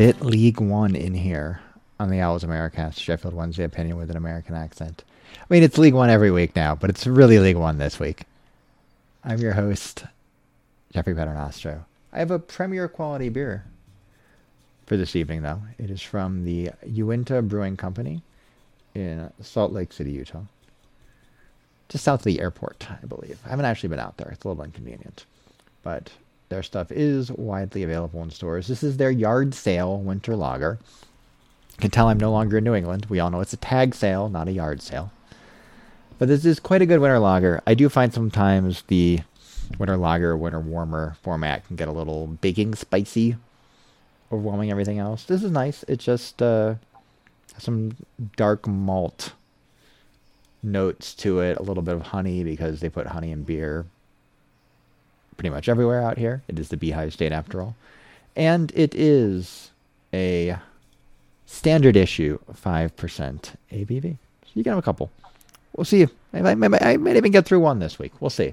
bit League One in here on the Owls Americast Sheffield Wednesday opinion with an American accent. I mean, it's League One every week now, but it's really League One this week. I'm your host, Jeffrey Paternostro. I have a premier quality beer for this evening, though. It is from the Uinta Brewing Company in Salt Lake City, Utah. Just south of the airport, I believe. I haven't actually been out there. It's a little inconvenient. But their stuff is widely available in stores. This is their yard sale winter lager. You can tell I'm no longer in New England. We all know it's a tag sale, not a yard sale. But this is quite a good winter lager. I do find sometimes the winter lager, winter warmer format can get a little baking spicy, overwhelming everything else. This is nice. It's just uh, some dark malt notes to it, a little bit of honey because they put honey in beer pretty much everywhere out here. It is the Beehive State after all. And it is a standard issue 5% ABV. So you can have a couple. We'll see. I might, I might even get through one this week. We'll see.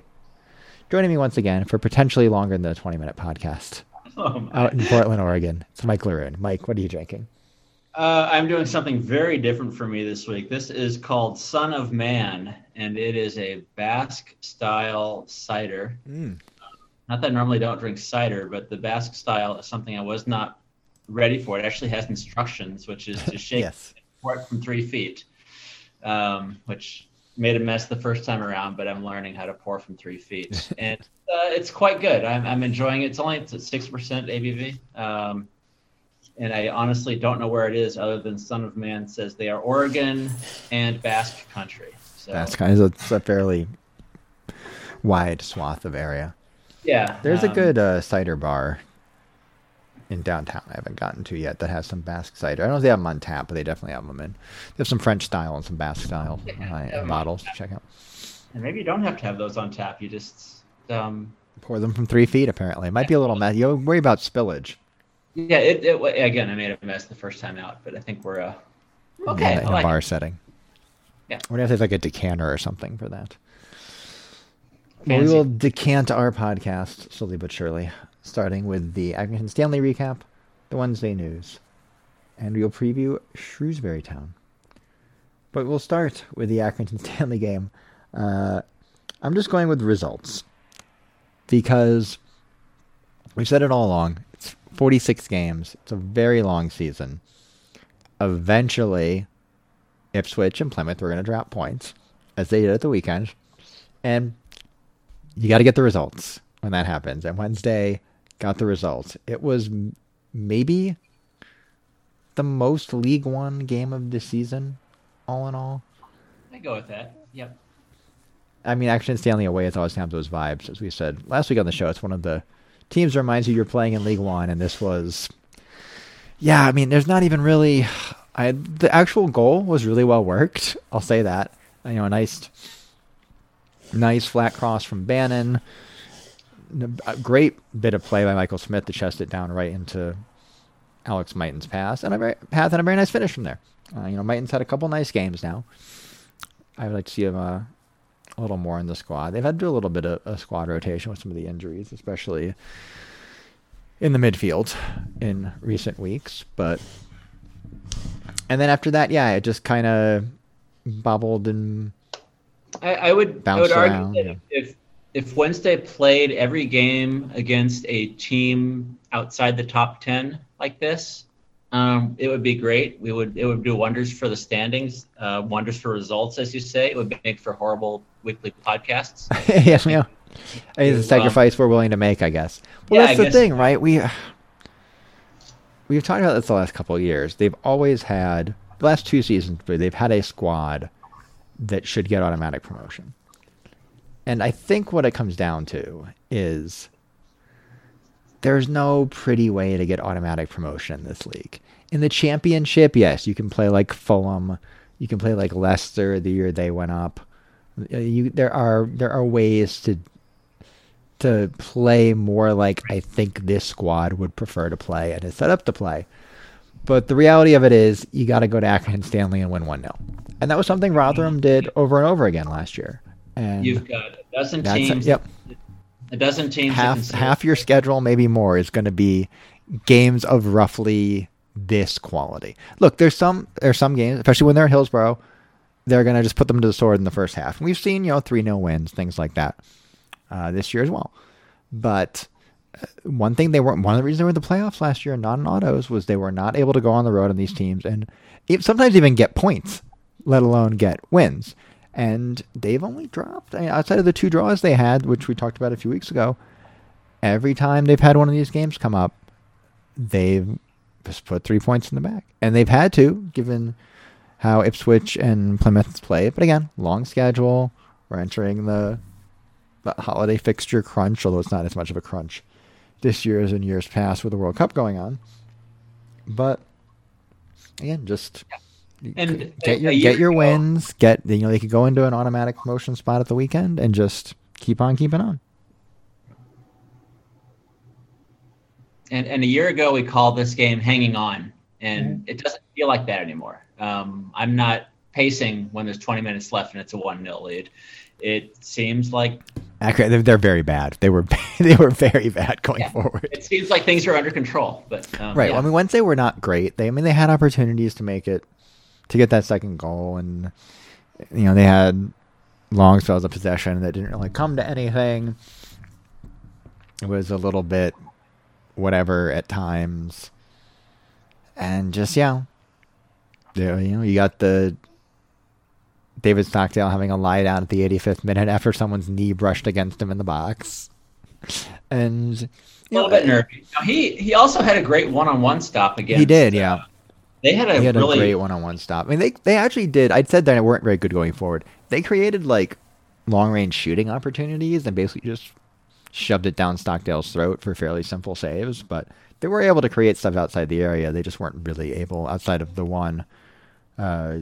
Joining me once again for potentially longer than a 20 minute podcast oh out in Portland, Oregon. It's Mike Laroon. Mike, what are you drinking? Uh, I'm doing something very different for me this week. This is called Son of Man, and it is a Basque style cider. Mm. Not that I normally don't drink cider, but the Basque style is something I was not ready for. It actually has instructions, which is to shake yes. it from three feet, um, which made a mess the first time around, but I'm learning how to pour from three feet, and uh, it's quite good. I'm, I'm enjoying it. It's only six percent ABV, um, and I honestly don't know where it is, other than Son of Man says they are Oregon and Basque country. So. Basque is a, a fairly wide swath of area. Yeah, there's um, a good uh, cider bar in downtown I haven't gotten to yet that has some Basque cider. I don't know if they have them on tap, but they definitely have them in. They have some French style and some Basque style uh, models to check out. And maybe you don't have to have those on tap. You just um, pour them from three feet. Apparently, it might be a little mess. You worry about spillage. Yeah, it, it, again, I made a mess the first time out, but I think we're uh, okay. in like a bar it. setting. Yeah, what if there's like a decanter or something for that? Well, we will decant our podcast slowly but surely starting with the Accrington Stanley recap, the Wednesday news, and we'll preview Shrewsbury Town. But we'll start with the Accrington Stanley game. Uh, I'm just going with results because we've said it all along. It's 46 games. It's a very long season. Eventually, Ipswich and Plymouth were going to drop points, as they did at the weekend, and you got to get the results when that happens. And Wednesday, got the results. It was maybe the most League One game of the season, all in all. I go with that. Yep. I mean, Accrington Stanley away, it's always have those vibes, as we said last week on the show. It's one of the teams that reminds you you're playing in League One, and this was, yeah. I mean, there's not even really. I the actual goal was really well worked. I'll say that. You know, a nice, nice flat cross from Bannan a great bit of play by Michael Smith to chest it down right into Alex Mighten's pass, and a very, path and a very nice finish from there. Uh, you know, Mighten's had a couple nice games now. I would like to see him uh, a little more in the squad. They've had to do a little bit of a squad rotation with some of the injuries, especially in the midfield in recent weeks. But and then after that, yeah, it just kind of bobbled and I, I would I would argue around, that yeah. if if Wednesday played every game against a team outside the top ten like this, um, it would be great. We would it would do wonders for the standings, uh, wonders for results, as you say. It would make for horrible weekly podcasts. yes, yeah. I mean, it's a sacrifice um, we're willing to make, I guess. Well, yeah, that's I the thing, right? We we've talked about this the last couple of years. They've always had the last two seasons. They've had a squad that should get automatic promotion. And I think what it comes down to is there's no pretty way to get automatic promotion in this league. In the championship, yes, you can play like Fulham, you can play like Leicester the year they went up. Uh, you, there are there are ways to to play more like I think this squad would prefer to play and is set up to play. But the reality of it is, you got to go to Accrington Stanley and win 1 0. And that was something Rotherham did over and over again last year. And You've got a dozen teams. Yep. A dozen teams. Half half your schedule, maybe more, is going to be games of roughly this quality. Look, there's some there's some games, especially when they're at Hillsborough, they're gonna just put them to the sword in the first half. And we've seen you know three 0 wins, things like that, uh, this year as well. But one thing they weren't one of the reasons they were in the playoffs last year, not in autos, was they were not able to go on the road on these teams and sometimes even get points, let alone get wins. And they've only dropped I mean, outside of the two draws they had, which we talked about a few weeks ago. Every time they've had one of these games come up, they've just put three points in the back, and they've had to, given how Ipswich and Plymouth's play. But again, long schedule. We're entering the, the holiday fixture crunch, although it's not as much of a crunch this year as in years past with the World Cup going on. But again, just and get your get your ago, wins. Get you know they could go into an automatic promotion spot at the weekend and just keep on keeping on. And and a year ago we called this game "Hanging On," and mm-hmm. it doesn't feel like that anymore. Um, I'm not pacing when there's 20 minutes left and it's a one 0 lead. It seems like accurate. They're very bad. They were they were very bad going yeah. forward. It seems like things are under control, but um, right. Yeah. Well, I mean, Wednesday were not great. They I mean they had opportunities to make it to get that second goal, and you know they had long spells of possession that didn't really come to anything. It was a little bit whatever at times, and just yeah, you know you got the David Stockdale having a lie down at the 85th minute after someone's knee brushed against him in the box, and a little know, bit nervy. He he also had a great one-on-one stop again. He did, yeah. Uh, they had a he had really... a great one-on-one stop. I mean, they they actually did. I said that they weren't very good going forward. They created like long-range shooting opportunities and basically just shoved it down Stockdale's throat for fairly simple saves. But they were able to create stuff outside the area. They just weren't really able outside of the one. Uh,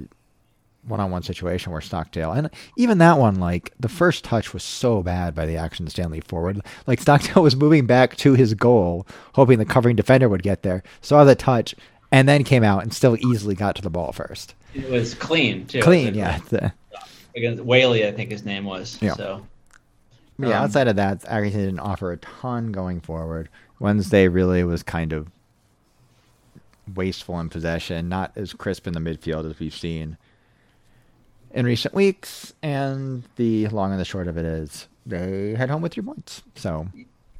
one-on-one situation where Stockdale and even that one, like the first touch was so bad by the action Stanley forward. Like Stockdale was moving back to his goal, hoping the covering defender would get there, saw the touch, and then came out and still easily got to the ball first. It was clean too. Clean, yeah. The, Against Whaley, I think his name was. Yeah. So. Yeah, um, outside of that, Accrington didn't offer a ton going forward. Wednesday really was kind of wasteful in possession, not as crisp in the midfield as we've seen in recent weeks. And the long and the short of it is they head home with three points. So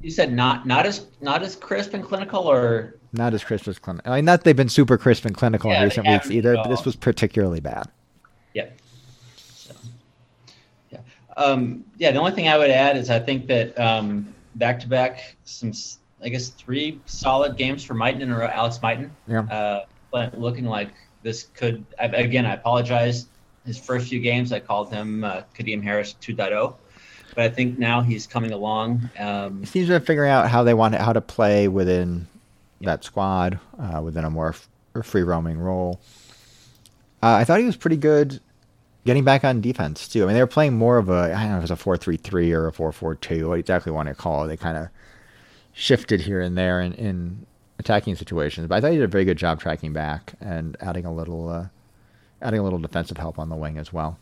you said not not as not as crisp and clinical, or not as crisp as clinical. I mean, not they've been super crisp and clinical yeah, in recent weeks either, but this was particularly bad. Yep. So, yeah. Um, yeah. The only thing I would add is I think that um, back to back some I guess three solid games for Mighten and Alex Mighten. Yeah. Uh, looking like this could again. I apologize. His first few games, I called him uh, Kadeem Harris 2.0 but I think now he's coming along. Um, seems to be figuring out how they want how to play within that squad, uh, within a more f- free roaming role. Uh, I thought he was pretty good getting back on defense too. I mean, they were playing more of a I don't know if it was a four three three or a four four two. What exactly want to call it? They kind of shifted here and there in, in attacking situations, but I thought he did a very good job tracking back and adding a little uh, adding a little defensive help on the wing as well.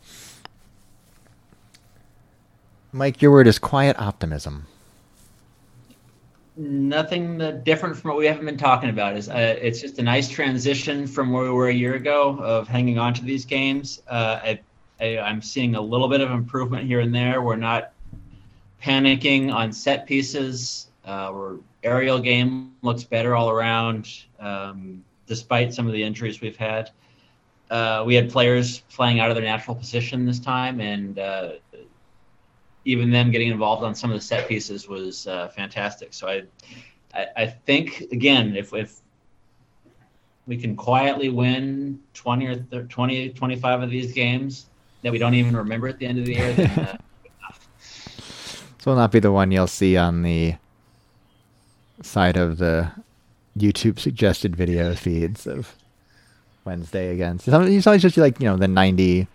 Mike, your word is quiet optimism. Nothing different from what we haven't been talking about. Is uh, it's just a nice transition from where we were a year ago of hanging on to these games. Uh, I, I, I'm seeing a little bit of improvement here and there. We're not panicking on set pieces. Uh, our aerial game looks better all around, um, despite some of the injuries we've had. Uh, we had players playing out of their natural position this time, and uh, even them getting involved on some of the set pieces was uh, fantastic. So I, I, I, think again, if, if we can quietly win 20 or 30, 20, 25 of these games that we don't even remember at the end of the year, then, uh, this will not be the one you'll see on the side of the YouTube suggested video feeds of Wednesday against. You always just like you know the ninety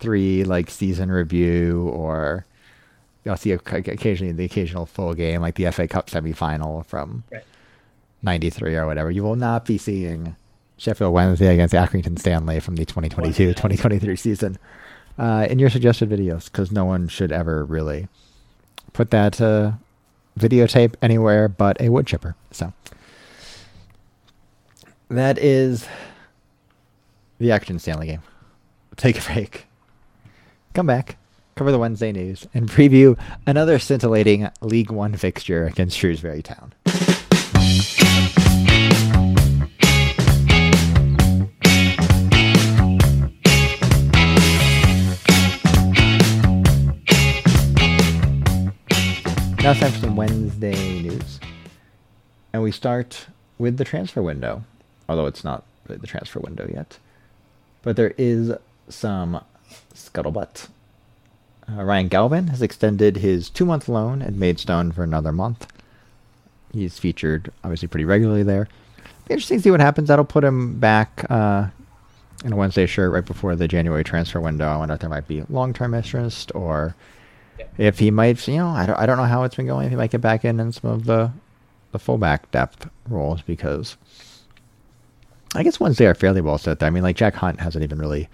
three like season review or you'll see occasionally the occasional full game, like the FA Cup semifinal from '93 or whatever. You will not be seeing Sheffield Wednesday against Accrington Stanley from the 2022-2023 season uh, in your suggested videos, because no one should ever really put that uh, videotape anywhere but a wood chipper. So that is the Action Stanley game. Take a break. Come back, cover the Wednesday news, and preview another scintillating League One fixture against Shrewsbury Town. Now it's time for some Wednesday news. And we start with the transfer window, although it's not the transfer window yet. But there is some scuttlebutt. Uh, Ryan Galvin has extended his two month loan at Maidstone for another month. He's featured obviously pretty regularly there. Be interesting to see what happens. That'll put him back uh, in a Wednesday shirt right before the January transfer window. I wonder if there might be long term interest or if he might, you know, I don't, I don't know how it's been going. If he might get back in in some of the the fullback depth roles because I guess ones they are fairly well set there. I mean, like Jack Hunt hasn't even really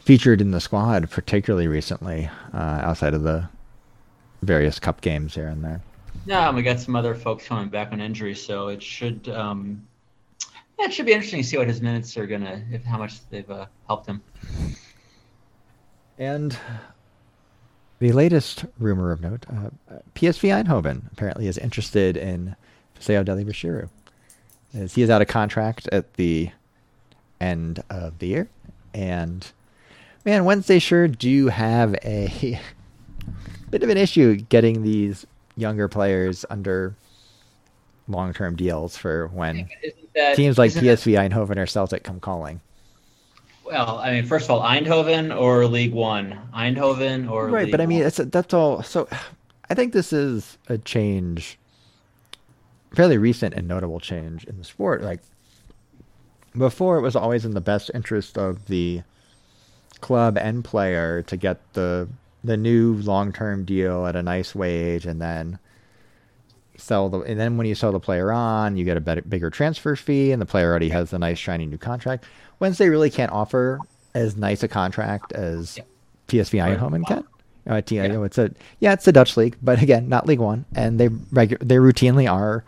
featured in the squad particularly recently, uh, outside of the various cup games here and there. Yeah, we got some other folks coming back on injury, so it should um, yeah, it should be interesting to see what his minutes are gonna, if how much they've uh, helped him. And the latest rumor of note, uh, PSV Eindhoven apparently is interested in Fisayo Dele-Bashiru. As he is out of contract at the end of the year. And man, Wednesday sure do have a bit of an issue getting these younger players under long term deals for when that, teams like PSV that, Eindhoven or Celtic come calling. Well, I mean, first of all, Eindhoven or League One, Eindhoven or right. League but I mean, a, that's all. So, I think this is a change, fairly recent and notable change in the sport. Like before, it was always in the best interest of the club and player to get the the new long term deal at a nice wage, and then sell the and then when you sell the player on, you get a better, bigger transfer fee, and the player already has a nice shiny new contract. Wednesday really can't offer as nice a contract as. PSV Eindhoven can. Uh, yeah. You know, it's a yeah, it's a Dutch league, but again, not League One, and they regu- they routinely are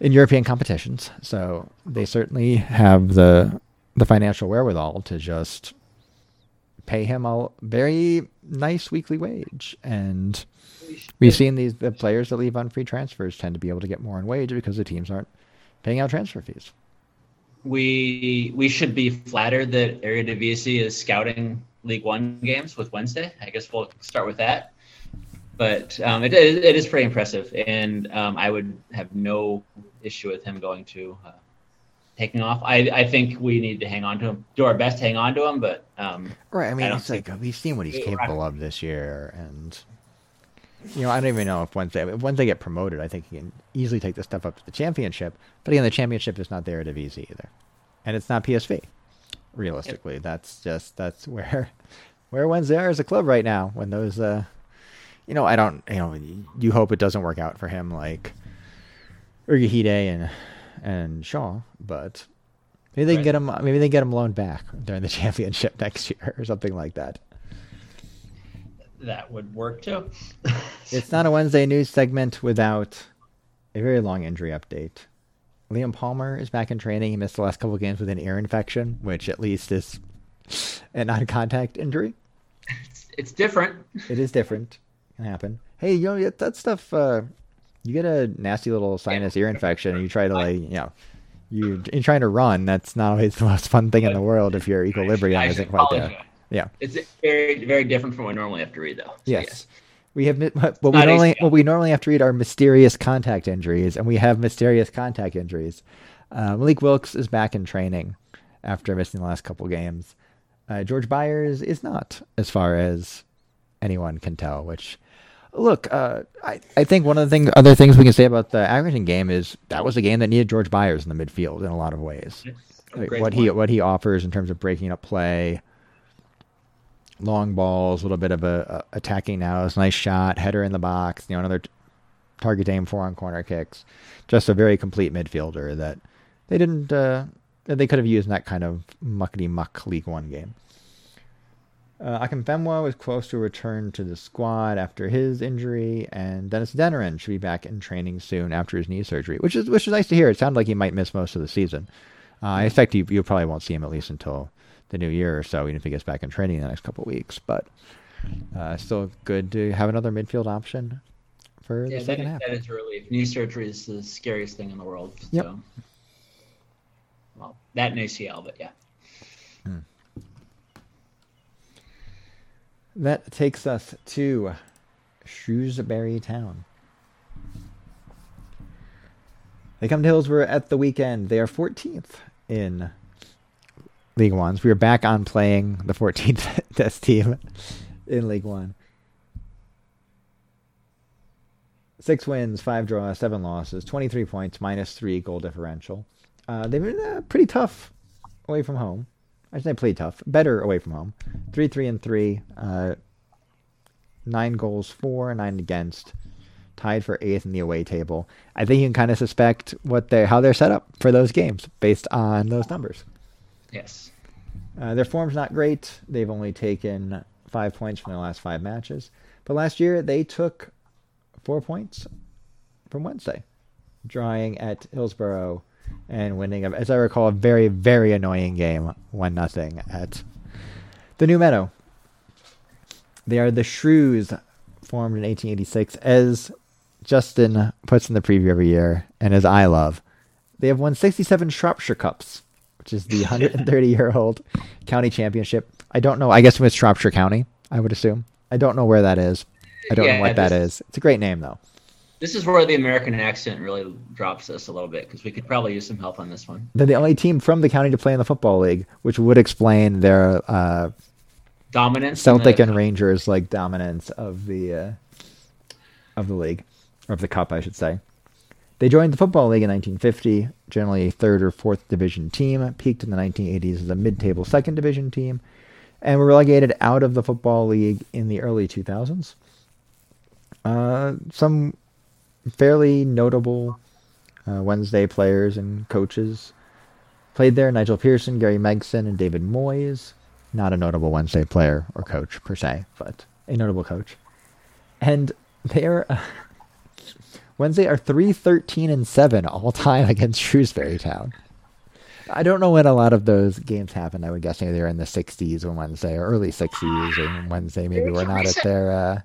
in European competitions, so they certainly have the the financial wherewithal to just pay him a very nice weekly wage. And we've seen these the players that leave on free transfers tend to be able to get more in wage because the teams aren't paying out transfer fees we we should be flattered that Eredivisie is scouting League One games with Wednesday. I guess we'll start with that. But um, it, it is pretty impressive, and um, I would have no issue with him going to uh, taking off. I, I think we need to hang on to him, do our best to hang on to him. But um, right, I mean, I it's like we've seen what he's capable of this year, and you know, I don't even know if Wednesday if Wednesday get promoted, I think he can easily take the step up to the championship. But again, the championship is not there at Eredivisie either, and it's not PSV. Realistically, yep. that's just that's where where Wednesday are as a club right now. When those, uh, you know, I don't, you know, you hope it doesn't work out for him like Urhoghide and and Shaw, but maybe they right. can get him. Maybe they get him loaned back during the championship next year or something like that that would work too. it's not a Wednesday news segment without a very long injury update. Liam Palmer is back in training. He missed the last couple games with an ear infection, which at least is a non-contact injury. It's, it's different. It is different. It can happen. Hey, you know that stuff. Uh, you get a nasty little sinus ear infection, and you try to like, you know, you are trying to run. That's not always the most fun thing in the world if your equilibrium isn't quite there. Yeah. It's very very different from what I normally have to read though. So yes. yes. We have what we normally what we normally have to read are mysterious contact injuries, and we have mysterious contact injuries. Uh, Mallik Wilks is back in training after missing the last couple games. Uh, George Byers is not, as far as anyone can tell. Which, look, uh, I I think one of the thing, other things we can say about the Accrington game is that was a game that needed George Byers in the midfield in a lot of ways. Like what point. he what he offers in terms of breaking up play, long balls, a little bit of a, a attacking now. It's a nice shot, header in the box. You know, another t- target aim four on corner kicks. Just a very complete midfielder that they didn't. Uh, they could have used in that kind of muckety muck League One game. Uh, Akin Famewo was close to a return to the squad after his injury, and Dennis Adeniran should be back in training soon after his knee surgery, which is which is nice to hear. It sounded like he might miss most of the season. Uh, I expect you you probably won't see him at least until the new year or so, even if he gets back in training in the next couple of weeks. But uh, still good to have another midfield option for yeah, the second that, half. That is a relief. Knee surgery is the scariest thing in the world. Yep. So. Well, that and ACL, but yeah. That takes us to Shrewsbury Town. They come to Hillsborough at the weekend. They are 14th in League Ones. We are back on playing the 14th test team in League One. Six wins, five draws, seven losses, 23 points, minus three goal differential. Uh, they've been uh, pretty tough away from home. I should say pretty tough. Better away from home. Three, three, and three. Uh, nine goals for, nine against. Tied for eighth in the away table. I think you can kind of suspect what they how they're set up for those games based on those numbers. Yes. Uh, their form's not great. They've only taken five points from their last five matches. But last year they took four points from Wednesday, drawing at Hillsborough and winning, as I recall, a very, very annoying game, one nothing at the New Meadow. They are the Shrews, formed in 1886, as Justin puts in the preview every year, and as I love. They have won 67 Shropshire Cups, which is the 130 year old county championship. I don't know. I guess it's Shropshire County, I would assume. I don't know where that is. I don't Yeah, know what that is. It's a great name, though. This is where the American accent really drops us a little bit because we could probably use some help on this one. They're the only team from the county to play in the Football League, which would explain their uh, Dominance. Celtic the- and Rangers like dominance of the uh, of the league or of the cup, I should say. They joined the Football League in 1950, generally a third or fourth division team, peaked in the 1980s as a mid-table second division team, and were relegated out of the Football League in the early 2000s. Uh, some fairly notable uh, Wednesday players and coaches played there: Nigel Pearson, Gary Megson, and David Moyes. Not a notable Wednesday player or coach per se, but a notable coach. And they are uh, Wednesday are three thirteen and seven all time against Shrewsbury Town. I don't know when a lot of those games happened. I would guess maybe they were in the '60s on Wednesday, or early '60s, or Wednesday maybe we're not at their. Uh,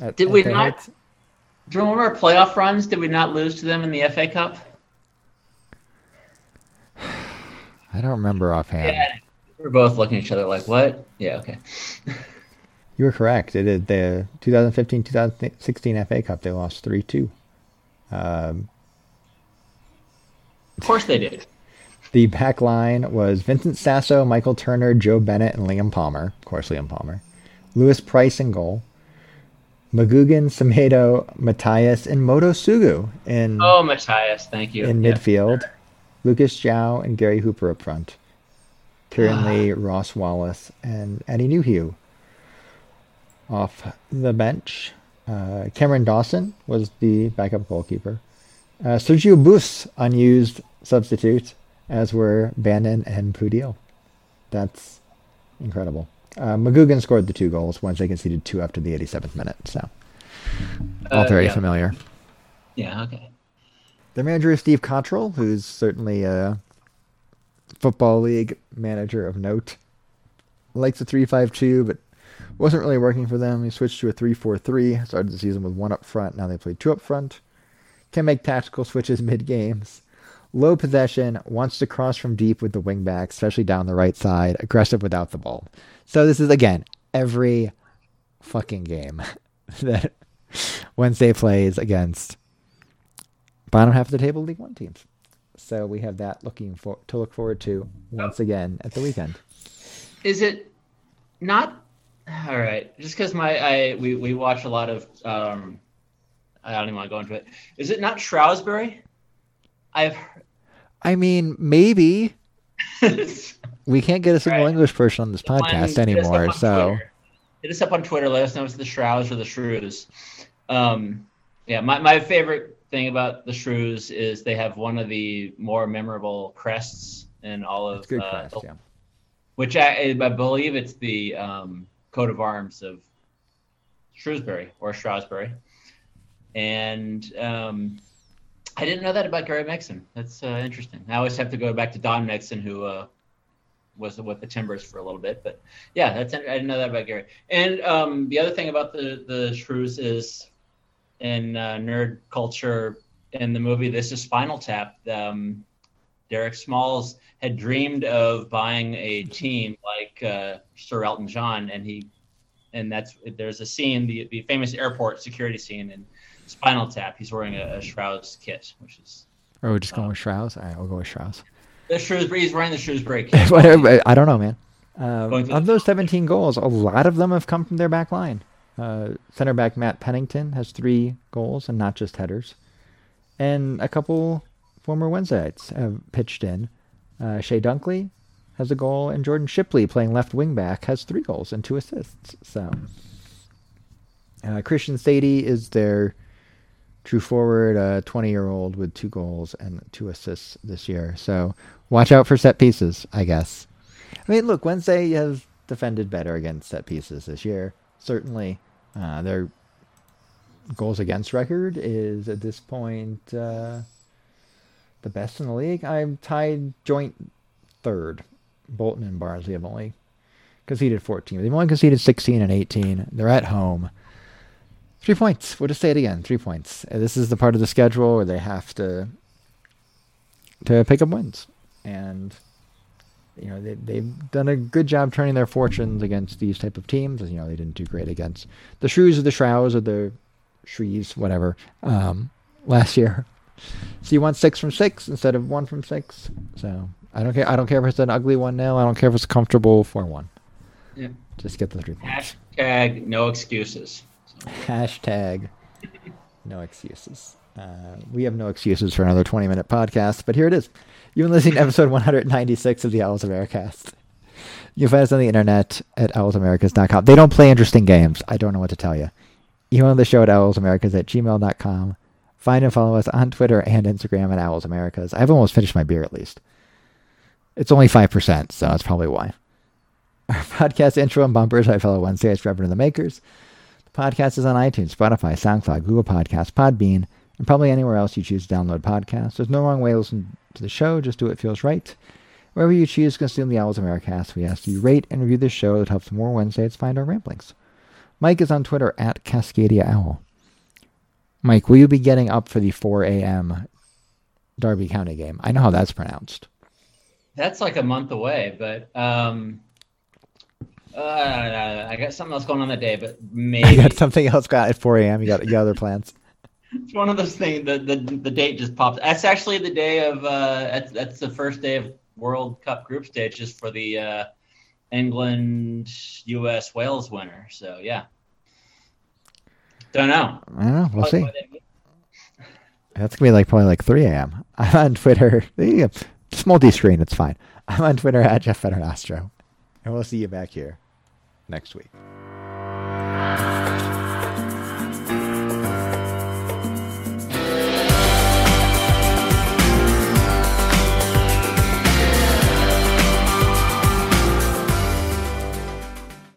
at- Did at we their not- heights. Do you remember our playoff runs? Did we not lose to them in the FA Cup? I don't remember offhand. Yeah. We're both looking at each other like, what? Yeah, okay. You were correct. It is the 2015-2016 FA Cup. They lost three two. Um, Of course they did. the back line was Vincent Sasso, Michael Turner, Joe Bennett, and Liam Palmer. Of course, Liam Palmer. Lewis Price in goal. McGugan, Semedo, Matthias, and Modou Sougou in Oh, Matthias, thank you. in Yeah. midfield. Lucas João and Gary Hooper up front. Kieran Lee, Ross Wallace, and Atdhe Nuhiu. Off the bench, uh, Cameron Dawson was the backup goalkeeper. Uh, Sergiu Buș, unused substitute, as were Bannan and Pudil. That's incredible. Uh, McGugan scored the two goals once they conceded two after the 87th minute, so all Uh, very yeah. familiar. Yeah, okay. Their manager is Steve Cotterill, who's certainly a football league manager of note. Likes a three-five-two, but wasn't really working for them. He switched to a three-four-three. Started the season with one up front. Now they play two up front. Can make tactical switches mid games. Low possession, wants to cross from deep with the wing wingback, especially down the right side. Aggressive without the ball. So this is again every fucking game that Wednesday plays against bottom half of the table League One teams. So we have that looking for to look forward to once again at the weekend. Is it not all right? Just because my I we we watch a lot of um, I don't even want to go into it. Is it not Shrewsbury? I've I mean, maybe we can't get a single Right. English person on this podcast up anymore. So Twitter. hit us up on Twitter. Let us know if it's the Shrews or the Shrews. Um, yeah, my, my favorite thing about the Shrews is they have one of the more memorable crests in all of it's good uh, quest, yeah. which I, I believe it's the um, coat of arms of Shrewsbury or Stroudsbury. And um, I didn't know that about Gary Megson. That's uh, interesting. I always have to go back to Don Mixon, who uh, was with the Timbers for a little bit. But yeah, that's I didn't know that about Gary. And um, the other thing about the the Shrews is in uh, nerd culture in the movie This Is Spinal Tap. Um, Derek Smalls had dreamed of buying a team like uh, Sir Elton John, and he and that's there's a scene, the, the famous airport security scene in Spinal Tap. He's wearing a, a Shrouds kit, which is. Or we're just going um, with Shrouds. All right, we'll go with Shrouds. The Shrewsbury. He's wearing the Shrewsbury kit. I don't know, man. Um, of those 17 goals, a lot of them have come from their back line. Uh, center back Matt Pennington has three goals and not just headers, and a couple former Wednesdayites have pitched in. Uh, Chey Dunkley has a goal, and Jordan Shipley, playing left wing back, has three goals and two assists. So uh, Christian Saydee is their true forward, a 20 year old with two goals and two assists this year. So watch out for set pieces, I guess. I mean, look, Wednesday has defended better against set pieces this year. Certainly, uh, their goals against record is at this point uh, the best in the league. I'm tied joint third Bolton and Barnsley have only conceded 14. They've only conceded 16 and 18. They're at home. Three points. We'll just say it again. Three points. This is the part of the schedule where they have to to pick up wins, and you know they they've done a good job turning their fortunes against these type of teams. You know they didn't do great against the Shrews or the Shrouds or the Shrees, whatever, um, last year. So you want six from six instead of one from six. So I don't care. I don't care if it's an ugly one now. I don't care if it's comfortable for one. Yeah. Just get the three points. Hashtag no excuses. Hashtag no excuses. Uh, we have no excuses for another 20 minute podcast, but here it is. You've been listening to episode 196 of the Owls Americast. You can find us on the internet at owlsamericas.com. They don't play interesting games. I don't know what to tell you. You Email the show at owlsamericas at gmail.com. Find and follow us on Twitter and Instagram at Owls Americas. I've almost finished my beer at least. It's only 5%, so that's probably why. Our podcast intro and bumpers by fellow Wednesdays Reverend the Makers. The podcast is on iTunes, Spotify, SoundCloud, Google Podcasts, Podbean, and probably anywhere else you choose to download podcasts. There's no wrong way to listen to the show. Just do what feels right. Wherever you choose to consume the Owls Americast, we ask you rate and review this show that helps more Wednesdays find our ramblings. Mike is on Twitter at Cascadia Owl. Mike, will you be getting up for the 4 a.m. Derby County game? I know how that's pronounced that's like a month away, but um, uh, I got something else going on that day, but maybe you got something else got at 4 a.m. You got you got other plans. it's one of those things. The, the the date just pops. That's actually the day of. Uh, that's that's the first day of World Cup group stages for the uh, England, U.S., Wales winner. So yeah, don't know. I don't know. We'll see. That's gonna be like probably like 3 a.m. I'm on Twitter. Just multi-screen, it's fine. I'm on Twitter at Jeff Paternostro. And we'll see you back here next week.